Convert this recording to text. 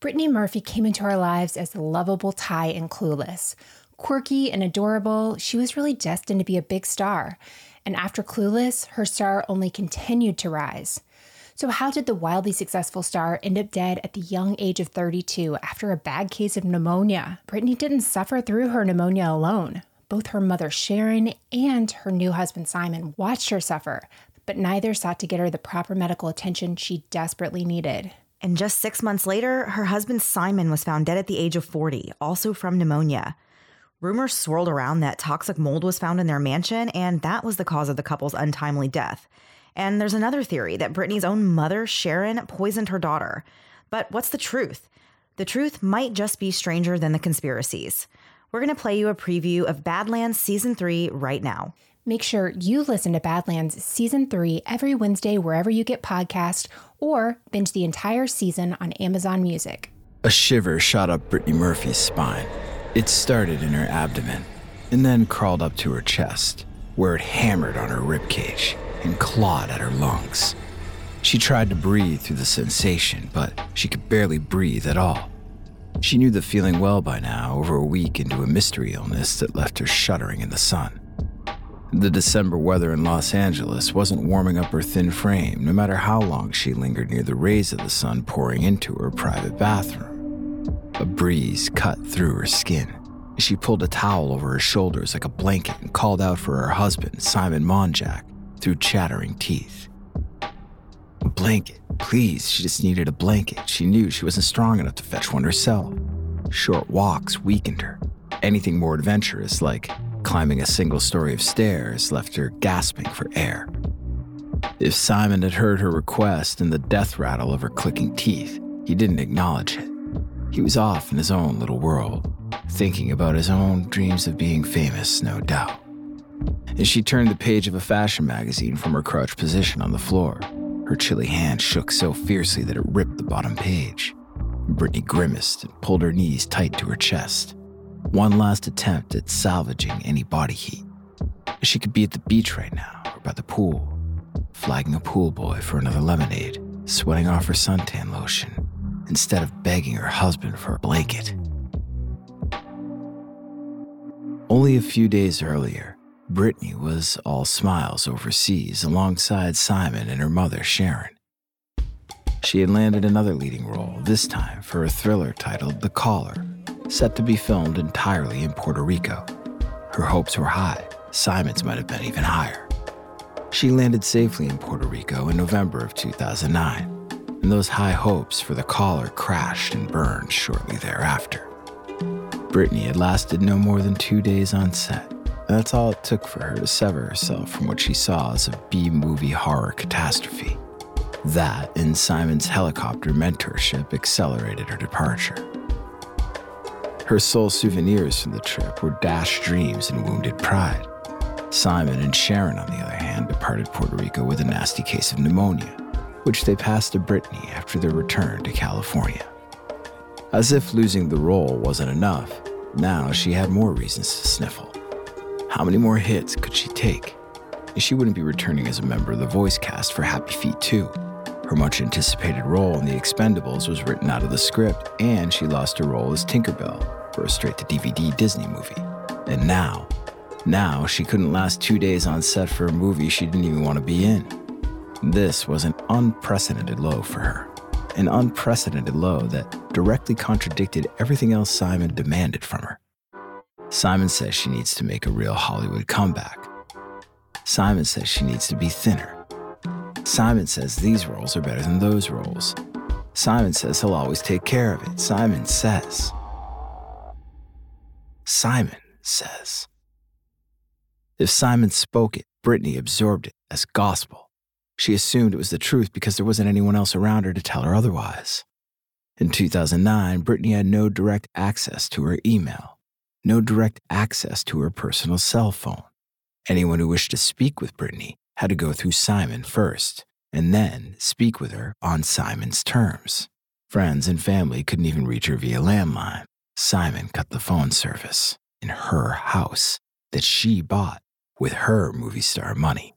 Brittany Murphy came into our lives as lovable Tai in Clueless. Quirky and adorable, she was really destined to be a big star. And after Clueless, her star only continued to rise. So, how did the wildly successful star end up dead at the young age of 32 after a bad case of pneumonia? Brittany didn't suffer through her pneumonia alone. Both her mother Sharon and her new husband Simon watched her suffer, but neither sought to get her the proper medical attention she desperately needed. And just six months later, her husband Simon was found dead at the age of 40, also from pneumonia. Rumors swirled around that toxic mold was found in their mansion, and that was the cause of the couple's untimely death. And there's another theory that Brittany's own mother, Sharon, poisoned her daughter. But what's the truth? The truth might just be stranger than the conspiracies. We're going to play you a preview of Badlands Season 3 right now. Make sure you listen to Badlands Season 3 every Wednesday wherever you get podcasts or binge the entire season on Amazon Music. A shiver shot up Brittany Murphy's spine. It started in her abdomen and then crawled up to her chest, where it hammered on her ribcage and clawed at her lungs. She tried to breathe through the sensation, but she could barely breathe at all. She knew the feeling well by now, over a week into a mystery illness that left her shuddering in the sun. The December weather in Los Angeles wasn't warming up her thin frame, no matter how long she lingered near the rays of the sun pouring into her private bathroom. A breeze cut through her skin. She pulled a towel over her shoulders like a blanket and called out for her husband, Simon Monjack, through chattering teeth. A blanket, please. She just needed a blanket. She knew she wasn't strong enough to fetch one herself. Short walks weakened her. Anything more adventurous, like climbing a single story of stairs left her gasping for air. If Simon had heard her request and the death rattle of her clicking teeth, he didn't acknowledge it. He was off in his own little world, thinking about his own dreams of being famous, no doubt. As she turned the page of a fashion magazine from her crouched position on the floor, her chilly hand shook so fiercely that it ripped the bottom page. Brittany grimaced and pulled her knees tight to her chest. One last attempt at salvaging any body heat. She could be at the beach right now, or by the pool, flagging a pool boy for another lemonade, sweating off her suntan lotion, instead of begging her husband for a blanket. Only a few days earlier, Brittany was all smiles overseas alongside Simon and her mother, Sharon. She had landed another leading role, this time for a thriller titled The Caller, set to be filmed entirely in Puerto Rico. Her hopes were high, Simon's might have been even higher. She landed safely in Puerto Rico in November of 2009, and those high hopes for the caller crashed and burned shortly thereafter. Brittany had lasted no more than two days on set, and that's all it took for her to sever herself from what she saw as a B movie horror catastrophe. That and Simon's helicopter mentorship accelerated her departure. Her sole souvenirs from the trip were dashed dreams and wounded pride. Simon and Sharon, on the other hand, departed Puerto Rico with a nasty case of pneumonia, which they passed to Brittany after their return to California. As if losing the role wasn't enough, now she had more reasons to sniffle. How many more hits could she take? She wouldn't be returning as a member of the voice cast for Happy Feet 2, her much anticipated role in The Expendables was written out of the script, and she lost her role as Tinkerbell for a straight to DVD Disney movie. And now, now she couldn't last two days on set for a movie she didn't even want to be in. This was an unprecedented low for her. An unprecedented low that directly contradicted everything else Simon demanded from her. Simon says she needs to make a real Hollywood comeback. Simon says she needs to be thinner Simon says these roles are better than those roles. Simon says he'll always take care of it. Simon says. Simon says. If Simon spoke it, Brittany absorbed it as gospel. She assumed it was the truth because there wasn't anyone else around her to tell her otherwise. In 2009, Brittany had no direct access to her email, no direct access to her personal cell phone. Anyone who wished to speak with Brittany had to go through Simon first and then speak with her on Simon's terms. Friends and family couldn't even reach her via landline. Simon cut the phone service in her house that she bought with her movie star money.